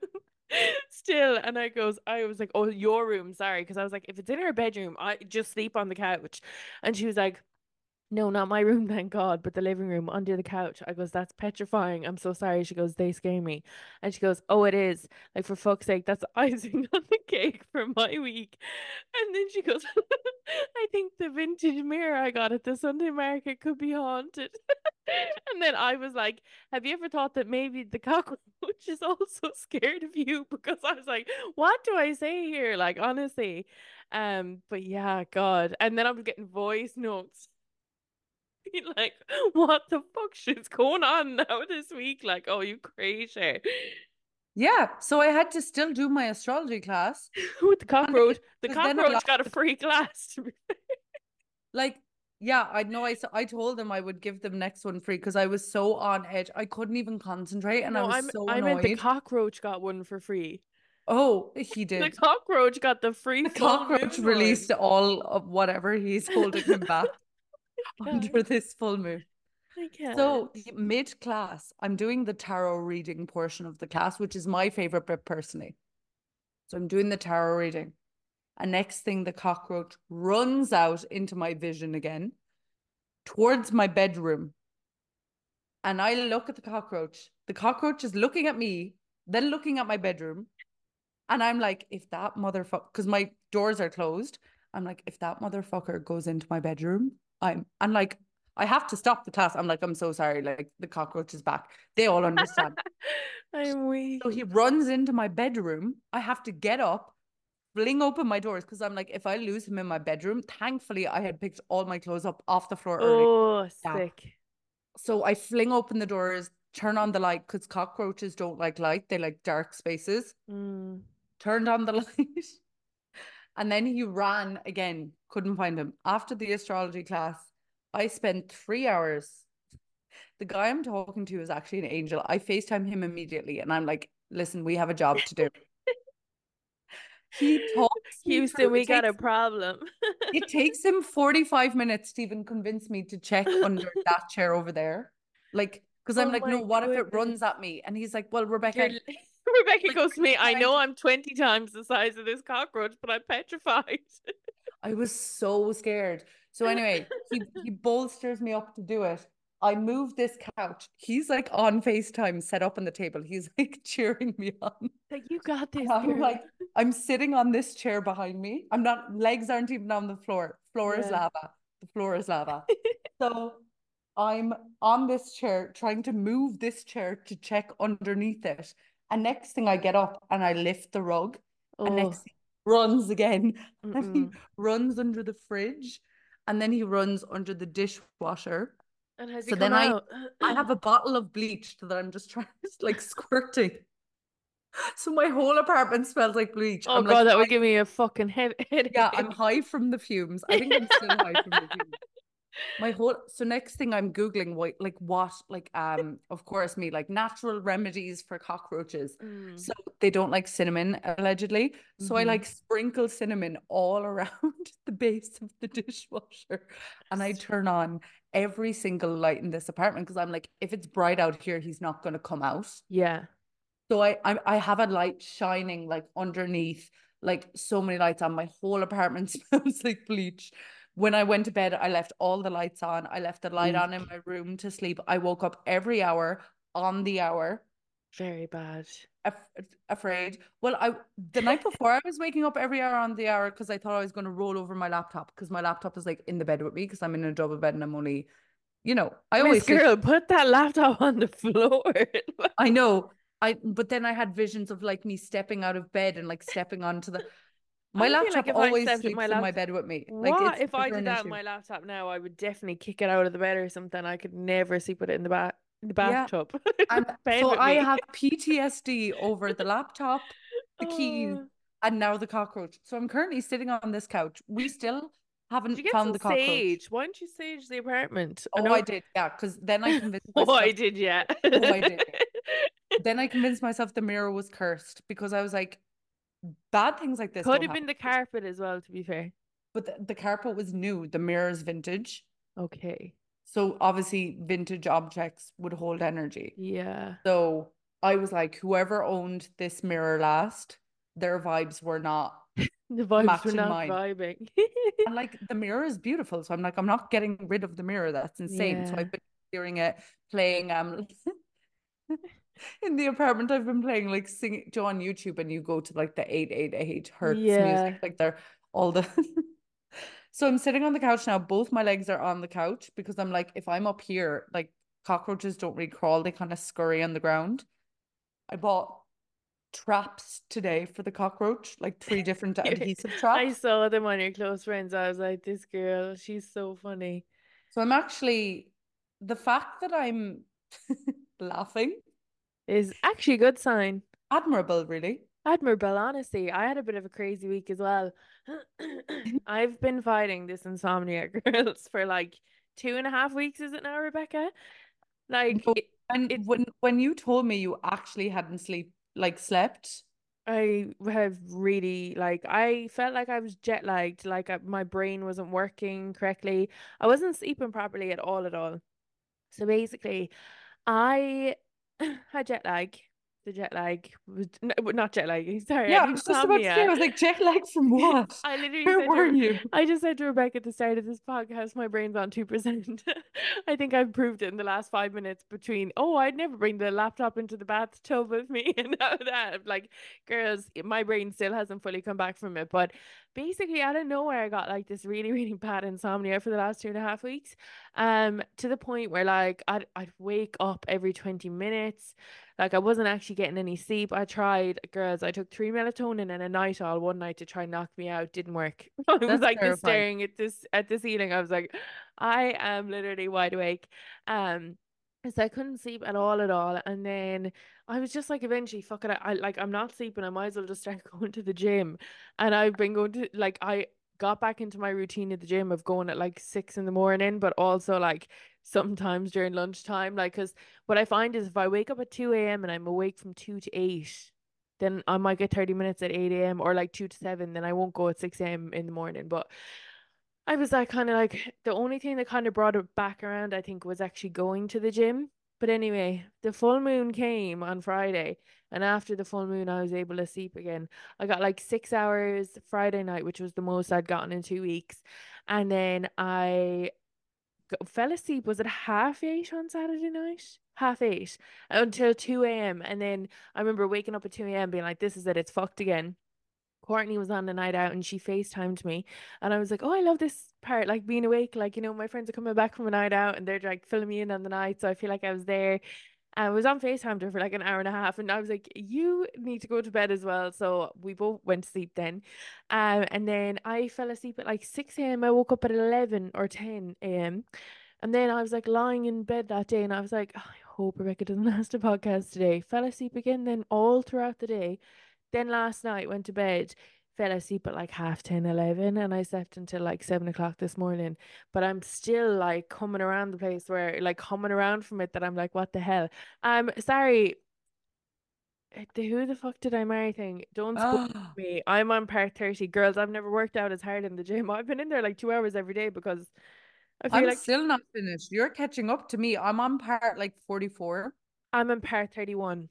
Still, and I goes, I was like, Oh, your room, sorry. Because I was like, if it's in her bedroom, I just sleep on the couch. And she was like, no, not my room, thank God, but the living room under the couch. I goes, that's petrifying. I'm so sorry. She goes, they scare me. And she goes, oh, it is. Like, for fuck's sake, that's icing on the cake for my week. And then she goes, I think the vintage mirror I got at the Sunday market could be haunted. and then I was like, have you ever thought that maybe the cockroach is also scared of you? Because I was like, what do I say here? Like, honestly. Um, but yeah, God. And then I was getting voice notes like, what the fuck is going on now this week? Like, oh, you crazy. Yeah, so I had to still do my astrology class with the cockroach. The cockroach got a free class. like, yeah, I know. I I told them I would give them next one free because I was so on edge. I couldn't even concentrate, and no, I was I'm, so I annoyed. meant the cockroach got one for free. Oh, he did. The cockroach got the free. The cockroach released all of whatever he's holding him back. Under this full moon. So mid class, I'm doing the tarot reading portion of the class, which is my favorite bit personally. So I'm doing the tarot reading. And next thing, the cockroach runs out into my vision again towards my bedroom. And I look at the cockroach. The cockroach is looking at me, then looking at my bedroom. And I'm like, if that motherfucker, because my doors are closed, I'm like, if that motherfucker goes into my bedroom, I'm and like I have to stop the class. I'm like, I'm so sorry. Like the cockroach is back. They all understand. I'm weak. So he runs into my bedroom. I have to get up, fling open my doors because I'm like, if I lose him in my bedroom, thankfully I had picked all my clothes up off the floor early. Oh, yeah. sick. So I fling open the doors, turn on the light because cockroaches don't like light. They like dark spaces. Mm. Turned on the light. And then he ran again, couldn't find him. After the astrology class, I spent three hours. The guy I'm talking to is actually an angel. I FaceTime him immediately and I'm like, listen, we have a job to do. he talks Houston, we got a problem. it takes him 45 minutes to even convince me to check under that chair over there. Like, because I'm oh like, no, what goodness. if it runs at me? And he's like, well, Rebecca, You're... Rebecca like, goes to me, I know I'm 20 times the size of this cockroach, but I'm petrified. I was so scared. So anyway, he, he bolsters me up to do it. I move this couch. He's like on FaceTime set up on the table. He's like cheering me on. Like, you got this. I'm girl. like, I'm sitting on this chair behind me. I'm not, legs aren't even on the floor. Floor yeah. is lava. The floor is lava. so I'm on this chair trying to move this chair to check underneath it. And next thing I get up and I lift the rug. Oh. And next oh. thing runs again. And he runs under the fridge. And then he runs under the dishwasher. And has so then out? I I have a bottle of bleach that I'm just trying to like squirting. So my whole apartment smells like bleach. Oh I'm god, like, that would give me a fucking head headache. Yeah, I'm high from the fumes. I think I'm still high from the fumes my whole so next thing i'm googling what like what like um of course me like natural remedies for cockroaches. Mm. so they don't like cinnamon allegedly. So mm-hmm. i like sprinkle cinnamon all around the base of the dishwasher and i turn on every single light in this apartment because i'm like if it's bright out here he's not going to come out. Yeah. So I, I i have a light shining like underneath like so many lights on my whole apartment smells like bleach when I went to bed, I left all the lights on. I left the light mm. on in my room to sleep. I woke up every hour on the hour. Very bad. Af- afraid. Well, I the night before I was waking up every hour on the hour because I thought I was going to roll over my laptop because my laptop is like in the bed with me because I'm in a double bed and I'm only, you know, I always girl put that laptop on the floor. I know. I but then I had visions of like me stepping out of bed and like stepping onto the my laptop like always sleeps my in my bed with me. What like if I did that on my laptop now? I would definitely kick it out of the bed or something. I could never sleep with it in the back the bathtub. Bed so I me. have PTSD over the laptop, the keys, Oh. and now the cockroach. So I'm currently sitting on this couch. We still haven't found the cockroach. sage? Why don't you sage the apartment? Oh, I did, yeah, because then I convinced Myself, Oh. I did, yeah. Oh, I did. Then I convinced myself the mirror was cursed because I was like, bad things like this Could have been the carpet as well, to be fair. But the, the carpet was new. The mirror's vintage. Okay. So obviously, vintage objects would hold energy. Yeah. So I was like, whoever owned this mirror last, their vibes were not. The vibes were not mine. vibing. And like the mirror is beautiful. So I'm like, I'm not getting rid of the mirror. That's insane. So I've been hearing it playing um in the apartment. I've been playing like Joe on YouTube and you go to like the 888 hertz Yeah. music. Like they're all the So I'm sitting on the couch now. Both my legs are on the couch because I'm like, if I'm up here, like cockroaches don't really crawl, they kind of scurry on the ground. I bought traps today for the cockroach, like three different adhesive I saw them on your close friends. I was like, this girl, she's so funny. So I'm actually the fact that I'm laughing, Is actually a good sign. admirable, really. Admirable, honestly. I had a bit of a crazy week as well. I've been fighting this insomnia, girls, for like two and a half weeks, is it now, Rebecca? Like, No. it- And It's- when when you told me you actually hadn't sleep like slept, I have really like I felt like I was jet lagged, like I, my brain wasn't working correctly. I wasn't sleeping properly at all at all. So basically, I had jet lag. The jet lag was no, not jet lag. Sorry, yeah, I I was just about to say, I was like jet lag from what? I literally Where were you? I just said to Rebecca at the start of this podcast, my brain's on 2%. I think I've proved it in the last five minutes between, oh, I'd never bring the laptop into the bathtub with me and now that. I'm Like, girls, my brain still hasn't fully come back from it. But basically, out of nowhere, I got like this really, really bad insomnia for the last two and a half weeks. Um, to the point where like I'd, I'd wake up every 20 minutes. Like I wasn't actually getting any sleep. I tried, girls, I took three melatonin and a night all one night to try and knock me out. Didn't work. I was That's like just staring at this at the ceiling. I was like, I am literally wide awake. Um so I couldn't sleep at all at all. And then I was just like eventually, fuck it, I, I like I'm not sleeping. I might as well just start going to the gym. And I've been going to like I got back into my routine at the gym of going at like six in the morning, but also like sometimes during lunchtime. Like, because what I find is if I wake up at 2 a.m. and I'm awake from 2 to 8, then I might get 30 minutes at 8 a.m. or like 2 to 7, then I won't go at 6 a.m. in the morning. But I was like, kind of like the only thing that kind of brought it back around, I think, was actually going to the gym. But anyway, the full moon came on Friday, and after the full moon, I was able to sleep again. I got like six hours Friday night, which was the most I'd gotten in two weeks. And then I fell asleep. Was it half eight on Saturday night? Half eight until 2 a.m. And then I remember waking up at 2 a.m. being like, this is it, it's fucked again. Courtney was on the night out and she FaceTimed me. And I was like, oh, I love this part, like being awake. Like, you know, my friends are coming back from a night out and they're like filling me in on the night. So I feel like I was there. I was on FaceTime for like an hour and a half, and I was like, "You need to go to bed as well." So we both went to sleep then, um, and then I fell asleep at like six a.m. I woke up at eleven or ten a.m. And then I was like lying in bed that day, and I was like, "Oh, I hope Rebecca doesn't last a podcast today. Fell asleep again, then all throughout the day. Then last night went to bed, fell asleep at like half 10, 11, and I slept until like seven o'clock this morning. But I'm still like coming around the place where like coming around from it that I'm like, what the hell? Um, sorry. uh, The who the fuck did I marry thing? Don't spoil Ah, me. I'm on part 30. Girls, I've never worked out as hard in the gym. I've been in there like two hours every day because I feel I'm like still not finished. You're catching up to me. I'm on part like 44. I'm in part 31.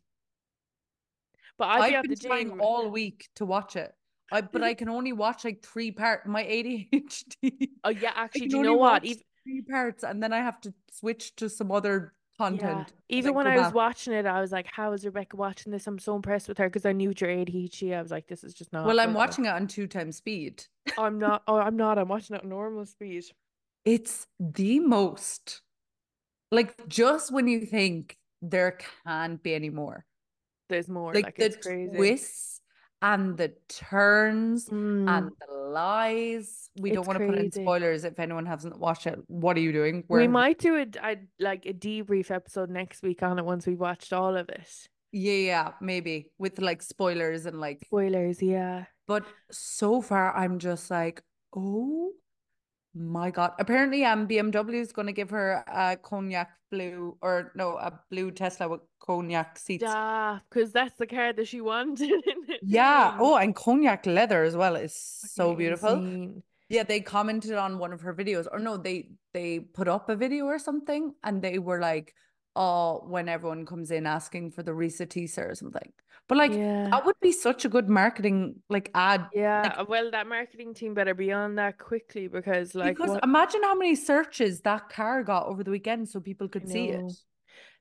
But I've been the trying all week to watch it. I but I can only watch like three parts. My ADHD. Oh yeah, actually, do you know what? Even three parts, and then I have to switch to some other content. as even when I was back. watching it, I was like, "How is Rebecca watching this?" I'm so impressed with her because I knew your ADHD. I was like, "This is just not." Well, I'm watching it on two times speed. I'm not. Oh, I'm not. I'm watching it at normal speed. It's the most like just when you think there can't be any more. There's more. Like Like the it's crazy. twists and the turns Mm, and the lies. We don't It's want to put in spoilers if anyone hasn't watched it. What are you doing? We Where- might do a, a like a debrief episode next week on it once we've watched all of it. Yeah, yeah, maybe with like spoilers and like Spoilers, yeah. But so far, I'm just like, oh my God. Apparently, um, BMW is going to give her a cognac blue, or no, a blue Tesla with cognac seats. Stop, because that's the car that she wanted. Yeah. Oh, and cognac leather as well is so beautiful. insane. Yeah, they commented on one of her videos, or no, they they put up a video or something, and they were like, "Oh, when everyone comes in asking for the Reesa Teesa or something." But like, Yeah. that would be such a good marketing like ad Yeah, uh, well, that marketing team better be on that quickly because, like, because what imagine how many searches that car got over the weekend so people could see it.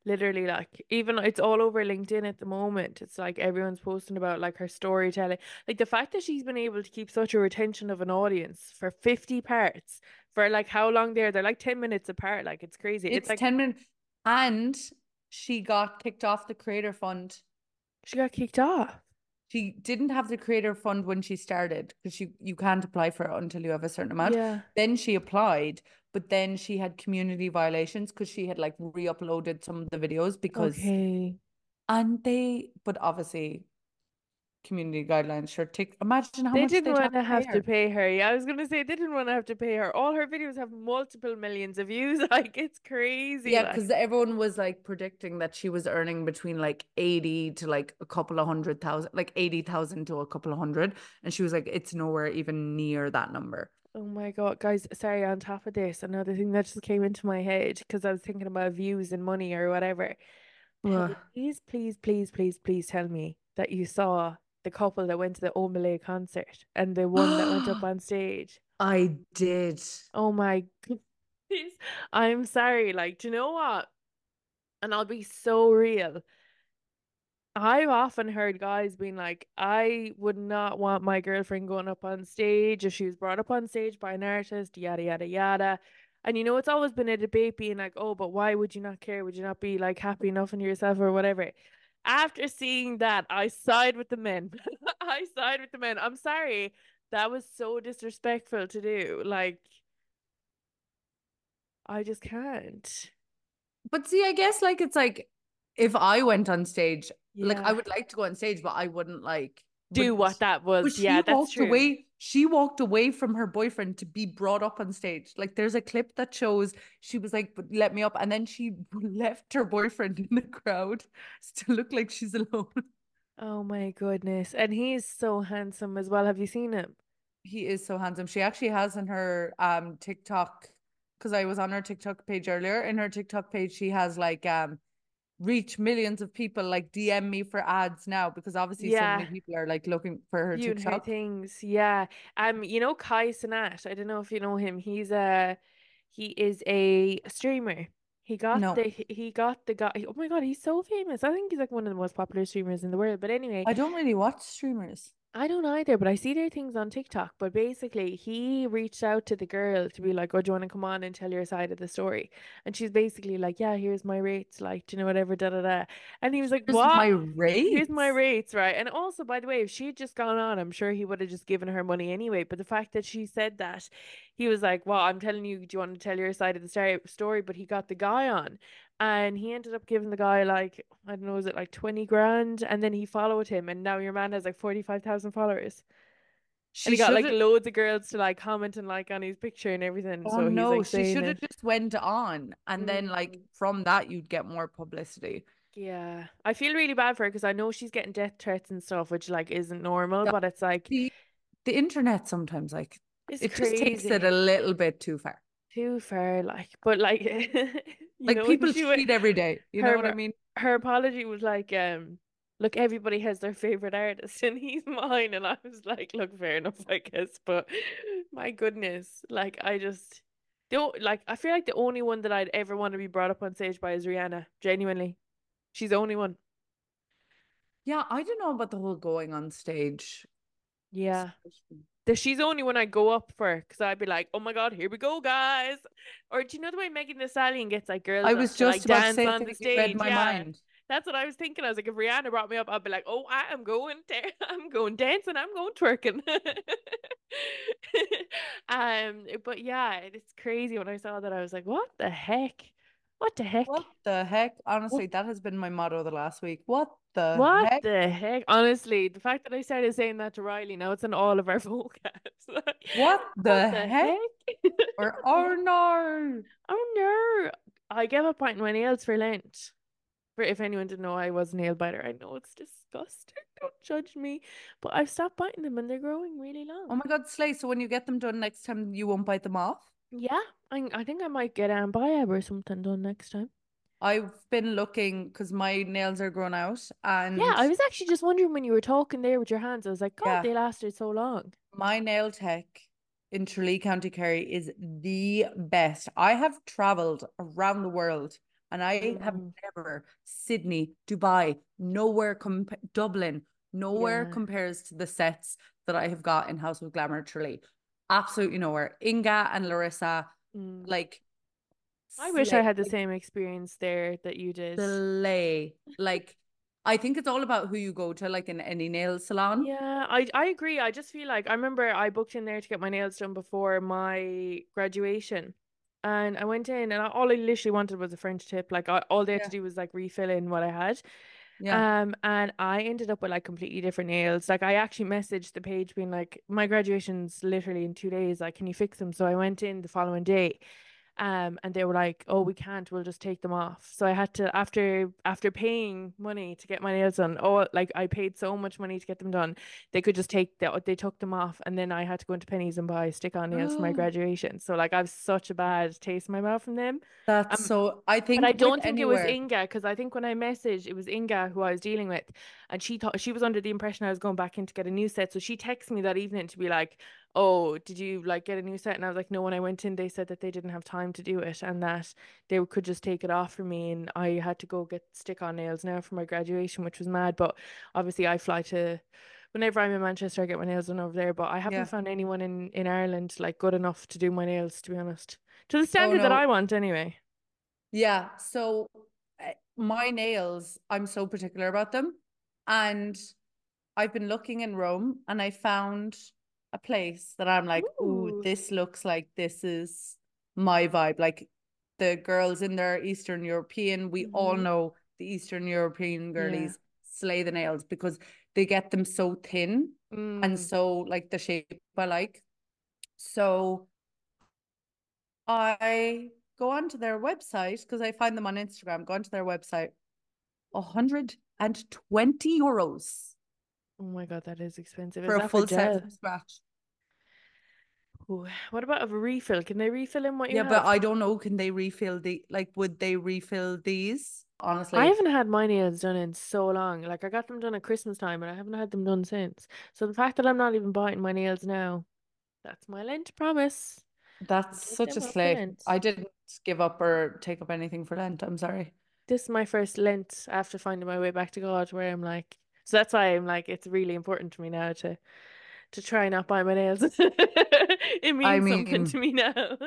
literally, like, even it's all over LinkedIn at the moment. It's like everyone's posting about like her storytelling. Like the fact that she's been able to keep such a retention of an audience for 50 parts for like how long they're they're like 10 minutes apart. Like it's crazy. It's, It's like 10 minutes. And she got kicked off the creator fund. she got kicked off. She didn't have the creator fund when she started because you, you can't apply for it until you have a certain amount. Yeah. Then she applied, but then she had community violations because she had like re-uploaded some of the videos because Okay. and they but obviously community guidelines sure Take imagine how much They much didn't want to have to pay her. Yeah, I was gonna say they didn't want to have to pay her. All her videos have multiple millions of views. Like it's crazy. Yeah, like. because everyone was like predicting that she was earning between like 80 to like a couple of hundred thousand, like 80,000 to a couple of hundred. And she was like, it's nowhere even near that number. Oh my God, guys, sorry, on top of this, another thing that just came into my head because I was thinking about views and money or whatever. Please, please, please, please, please tell me that you saw the couple that went to the Omah Lay concert and the one that went up on stage. I did. Oh my goodness. I'm sorry. Like, do you know what? And I'll be so real. I've often heard guys being like, I would not want my girlfriend going up on stage if she was brought up on stage by an artist, yada, yada, yada. And you know, it's always been a debate being like, oh, but why would you not care? Would you not be like happy enough in yourself or whatever? After seeing that, I side with the men. I side with the men. I'm sorry. That was so disrespectful to do. Like, I just can't. But see, I guess like it's like if I went on stage, like I would like to go on stage, but I wouldn't like do what that was. Yeah, that's true. away. She walked away from her boyfriend to be brought up on stage. Like there's a clip that shows she was like, "Let me up," and then she left her boyfriend in the crowd to look like she's alone. Oh my goodness. And he's so handsome as well. Have you seen him? He is so handsome. She actually has in her um TikTok because I was on her TikTok page earlier. In her TikTok page, she has like um reach millions of people like DM me for ads now because obviously so many people are like looking for her her TikTok. things. Yeah. Um, you know Kai Cenat. I don't know if you know him. He's a he is a streamer. He got No. the he got the guy. Oh my God, he's so famous. I think he's like one of the most popular streamers in the world. But anyway, I don't really watch streamers. I don't either, but I see their things on TikTok. But basically, he reached out to the girl to be like, "Oh, do you want to come on and tell your side of the story?" And she's basically like, "Yeah, here's my rates, like, do you know whatever, da da da." And he was like, Here's "What?" my rates. Here's my rates, right? And also, by the way, if she had just gone on, I'm sure he would have just given her money anyway. But the fact that she said that, he was like, Well, I'm telling you, do you want to tell your side of the story? story? But he got the guy on. And he ended up giving the guy like, I don't know, is it like 20 grand? And then he followed him. And now your man has like 45,000 followers. She And he got like loads of girls to like comment and like on his picture and everything. Oh so he's no, like she should have just went on, and then like Mm. from that you'd get more publicity. Yeah. I feel really bad for her because I know she's getting death threats and stuff, which like isn't normal, Yeah. but it's like, The the internet sometimes like it just takes it a little bit too far. Too far, like, but like, Like know, people cheat every day. You know what I mean? her apology was like, um, look, everybody has their favorite artist, and he's mine, and I was like, look, fair enough, I guess, but my goodness, like, I just don't like. I feel like the only one that I'd ever want to be brought up on stage by is Rihanna. Genuinely, she's the only one. Yeah, I don't know about the whole going on stage. Yeah, situation. She's only one I'd go up for because I'd be like, oh my god, here we go, guys. Or do you know the way Megan Thee Stallion gets like girls I was to, like, just about to say on the read stage? my Yeah. mind. That's what I was thinking. I was like, if Rihanna brought me up, I'd be like, oh, I am going there. I'm going dancing. I'm going twerking. um, but yeah, it's crazy when I saw that. I was like, what the heck? What the heck? What the heck? Honestly, that has been my motto the last week. What the What heck? the heck? Honestly, the fact that I started saying that to Riley, now it's in all of our vocabs. What the What the heck? heck? Or oh no. Oh no. I gave up biting my nails for Lent. For if anyone didn't know, I was a nail biter. I know it's disgusting. Don't judge me. But I've stopped biting them and they're growing really oh long. Oh my god, Slay. So when you get them done next time, you won't bite them off? Yeah, I, I think I might get um biab or something done next time. I've been looking because my nails are grown out and Yeah, I was actually just wondering when you were talking there with your hands, I was like, God, Yeah. they lasted so long. my nail tech in Tralee, County Kerry is the best. I have traveled around the world and I have Mm. never Sydney, Dubai, nowhere comp Dublin, nowhere Yeah. compares to the sets that I have got in House of Glamour Tralee. Absolutely nowhere. Inga and Larissa, Mm. like I wish I had the like, same experience there that you did. slay. Like I think it's all about who you go to, like in any nail salon. Yeah, I I agree. I just feel like I remember I booked in there to get my nails done before my graduation. And I went in and I, all I literally wanted was a French tip. Like I, all they had Yeah. to do was like refill in what I had. Yeah. Um, and I ended up with like completely different nails. Like I actually messaged the page being like, my graduation's literally in two days. Like, can you fix them? So I went in the following day. Um, and they were like, "Oh, we can't. We'll just take them off." So I had to after after paying money to get my nails done. Oh, like I paid so much money to get them done. They could just take the they took them off, and then I had to go into Penneys and buy stick-on nails for my graduation. So like I've such a bad taste in my mouth from them. That's Um, so I think I don't think it was Inga because I think when I messaged, it was Inga who I was dealing with, and she thought she was under the impression I was going back in to get a new set. So she texted me that evening to be like, "Oh, did you like get a new set?" And I was like, "No." When I went in, they said that they didn't have time to do it and that they could just take it off for me, and I had to go get stick-on nails now for my graduation, which was mad. But obviously, I fly to. Whenever I'm in Manchester, I get my nails done over there, but I haven't Yeah. found anyone in, in Ireland like good enough to do my nails, to be honest. To the standard that no. I want, anyway. Yeah, so uh, my nails, I'm so particular about them. And I've been looking in Rome and I found a place that I'm like, ooh, Ooh. this looks like this is my vibe. Like the girls in their Eastern European, we all Mhm. know the Eastern European Yeah. girlies slay the nails because they get them so thin and Mm. so like the shape I like. So I go onto their website because I find them on Instagram, go onto their website. 120 euros Oh my God, that is expensive. Is for a full for set from scratch. Ooh, What about a refill? Can they refill in what you Yeah, have? but I don't know. Can they refill the like would they refill these? Honestly. I haven't had my nails done in so long. Like I got them done at Christmas time, and I haven't had them done since. So the fact that I'm not even biting my nails now, that's my Lent promise. That's such a slay. I didn't give up or take up anything for Lent. I'm sorry. This is my first Lent after finding my way back to God, where I'm like, so that's why I'm like, it's really important to me now to to try not buy my nails. It means something mean, to me now.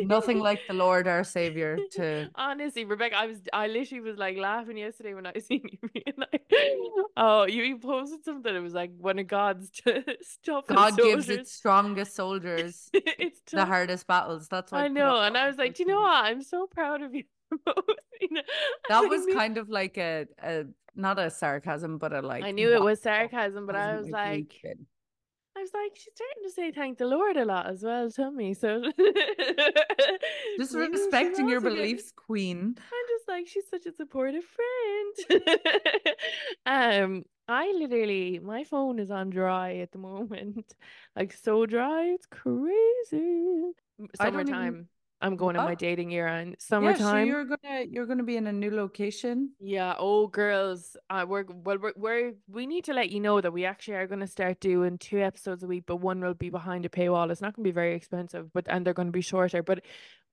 Nothing like the Lord our Savior to Honestly, Rebecca, I was I literally was like laughing yesterday when I seen you being like, oh, you posted something. It was like one of God's toughest God gives its strongest soldiers it's the hardest battles. That's why I know, and I was like, do you know what? I'm so proud of you. For posting it." I That was kind of like a, a not a sarcasm, but a like. I knew it was sarcasm, but I was like, been? I was like, she's starting to say thank the Lord a lot as well to me. So just maybe respecting your beliefs, Queen. I'm just like, she's such a supportive friend. um, I literally, my phone is on dry at the moment, like so dry, it's crazy. I don't even- Summertime. I'm going in my dating year and Yeah, so summertime. you're gonna you're gonna be in a new location. Yeah, oh girls, uh, we're well, we're, we're we need to let you know that we actually are going to start doing two episodes a week, but one will be behind a paywall. It's not going to be very expensive, but and they're going to be shorter. But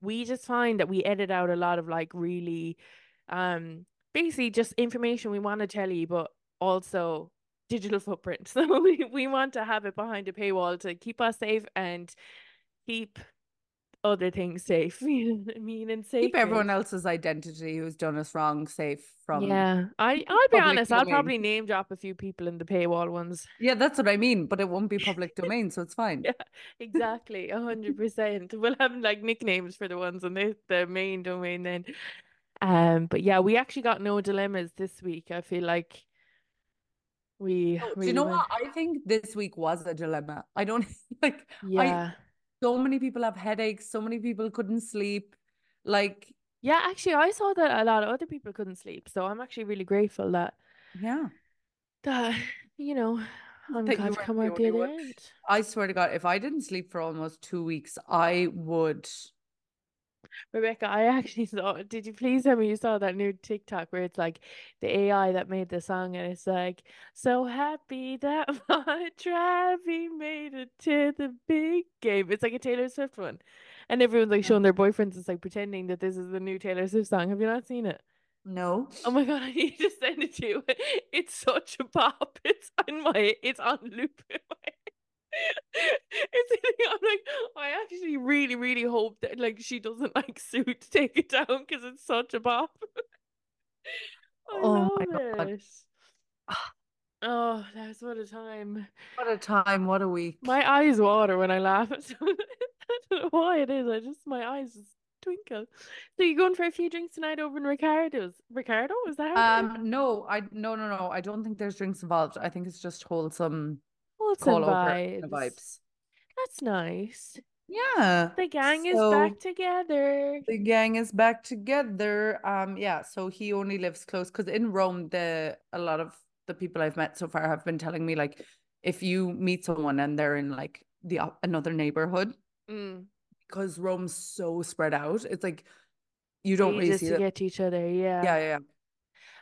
we just find that we edit out a lot of like really, um, basically just information we want to tell you, but also digital footprint. So we we want to have it behind a paywall to keep us safe and keep other things safe. You know what I mean? And safe. Keep everyone else's identity who's done us wrong safe from. Yeah, I I'll be honest. I'll probably name drop a few people in the paywall ones. Yeah, that's what I mean. But it won't be public domain, so it's fine. Yeah, exactly, a hundred percent. We'll have like nicknames for the ones on the the main domain then. Um, but yeah, we actually got no dilemmas this week. I feel like we No, Do you know went- what? I think this week was a dilemma. I don't like. I Yeah, so many people have headaches. So many people couldn't sleep. Like, yeah. Actually, I saw that a lot of other people couldn't sleep, so I'm actually really grateful that yeah. that you know I'm that glad to come out the other end. I swear to God, if I didn't sleep for almost two weeks, I would. Rebecca, I actually saw. Did you please tell me you saw that new TikTok where it's like the AI that made the song and it's like, so happy that my Travi made it to the big game. It's like a Taylor Swift one. And everyone's like showing their boyfriends, it's like pretending that this is the new Taylor Swift song. Have you not seen it? No. Oh my God, I need to send it to you. It's such a pop. It's on my, it's on loop in my it's sitting- I'm like, I actually really, really hope that like she doesn't like sue to take it down because it's such a bop. I Oh my love God. Oh, that's what a time. What a time. What a week. My eyes water when I laugh at something. I don't know why it is. I just my eyes just twinkle. So you going for a few drinks tonight over in Ricardo's? Ricardo, is that it? Um, no, I no no no. I don't think there's drinks involved. I think it's just wholesome Wholesome call over kind of vibes. vibes. That's nice. Yeah. The gang is back together. The gang is back together. Um, yeah, so he only lives close because in Rome, the a lot of the people I've met so far have been telling me like if you meet someone and they're in like the another neighborhood, Mm. because Rome's so spread out, it's like you don't really ages see get to each other. Yeah. Yeah, yeah, yeah.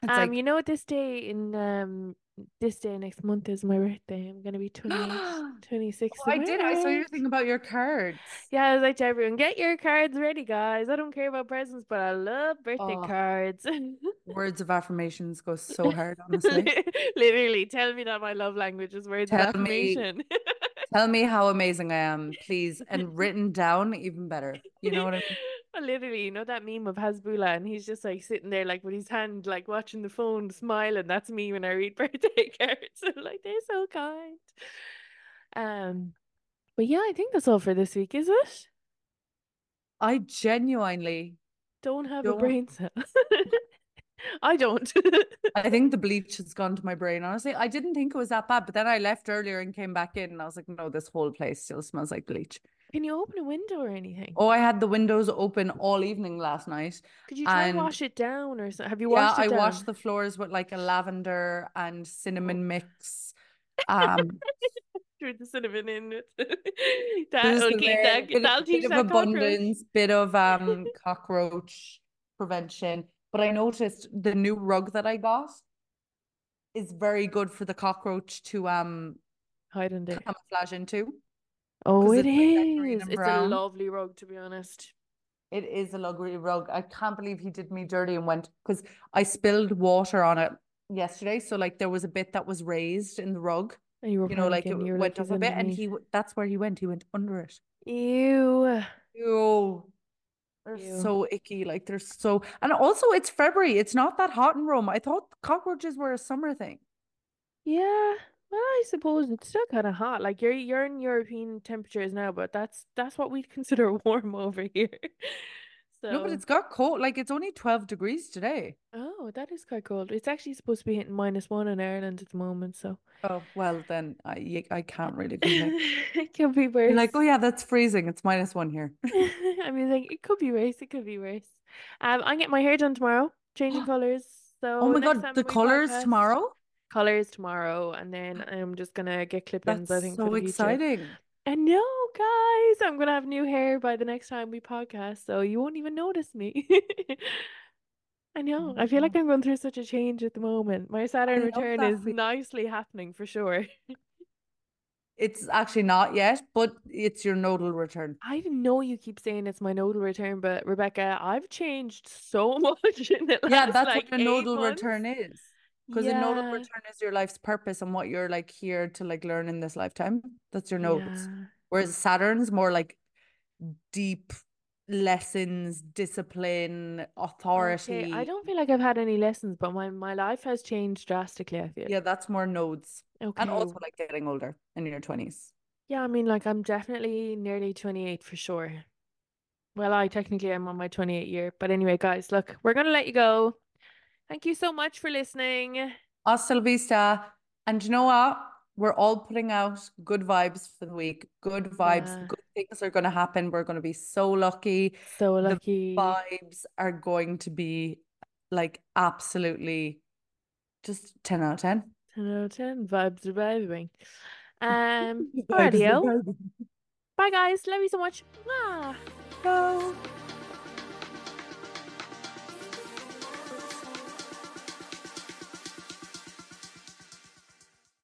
It's Um, like you know what? This day in um this day next month is my birthday. I'm gonna be 28, 26. Oh, I did. I saw your thing about your cards. Yeah, I was like to everyone, get your cards ready, guys. I don't care about presents, but I love birthday Oh. cards. Words of affirmations go so hard, honestly. Literally, tell me that my love language is words of Tell me- affirmation. Tell me how amazing I am, please. And written down, even better. You know what I mean? Literally, you know that meme of Hasbullah, and he's just like sitting there, like with his hand, like watching the phone, smiling. That's me when I read birthday cards. I'm like, they're so kind. Um, but yeah, I think that's all for this week, is it? I genuinely, Don't have a Don't- brain cell. I don't. I think the bleach has gone to my brain. Honestly, I didn't think it was that bad, but then I left earlier and came back in, and I was like, no, this whole place still smells like bleach. Can you open a window or anything? Oh, I had the windows open all evening last night. Could you try and and- wash it down or something? Have you Yeah, washed it I down? washed the floors with like a lavender and cinnamon mix. Um, Threw the cinnamon in it. that There's will the keep rare that. bit, That'll bit teach of cockroach. abundance, bit of um cockroach prevention. But I noticed the new rug that I got is very good for the cockroach to um Hide in camouflage into. Oh, it it's like that green is. It's a lovely rug, to be honest. It is a luxury rug. I can't believe he did me dirty and went because I spilled water on it yesterday. So like there was a bit that was raised in the rug, And you were you know, like it. Went like, up a bit, and he that's where he went. He went under it. Ew. Ew. They're Ew. so icky. Like they're so, and also it's February. It's not that hot in Rome. I thought cockroaches were a summer thing. Yeah. Well, I suppose it's still kind of hot. Like you're you're in European temperatures now, but that's that's what we'd consider warm over here. No, but So, it's got cold. Like it's only 12 degrees today. oh, that is quite cold. It's actually supposed to be hitting minus one in Ireland at the moment, so Oh, well, then I, y- I can't really complain. it could be worse. You're like, oh yeah, that's freezing. It's minus one here. I mean, like it could be worse. It could be worse. Um, I'm getting my hair done tomorrow, changing colors. So Oh my next God, time the we colors podcast- tomorrow? Colors tomorrow, and then I'm just gonna get clip-ins. I think so future. exciting. I know, guys. I'm gonna have new hair by the next time we podcast, so you won't even notice me. I know. I feel like Oh. I'm going through such a change at the moment. My Saturn return is nicely happening for sure. It's actually not yet, but it's your nodal return. I know you keep saying it's my nodal return, but Rebecca, I've changed so much in the Yeah, that's like what a nodal months. return is. Because a nodal Yeah, return is your life's purpose and what you're like here to like learn in this lifetime. That's your nodes. yeah. Whereas Saturn's more like deep lessons, discipline, authority. Okay, I don't feel like I've had any lessons, but my, my life has changed drastically, I feel. Yeah, that's more nodes. Okay. And also like getting older in your 20s. Yeah, I mean, like, I'm definitely nearly 28 for sure. Well, I technically am on my 28 year. But anyway, guys, look, we're going to let you go. Thank you so much for listening. Hasta la vista. And you know what? We're all putting out good vibes for the week. Good vibes. Yeah. Good things are going to happen. We're going to be so lucky. So The lucky. Vibes are going to be like absolutely just 10 out of 10. 10 out of 10. Vibes are vibing. Um, vibing. Bye, guys. Love you so much. Mwah.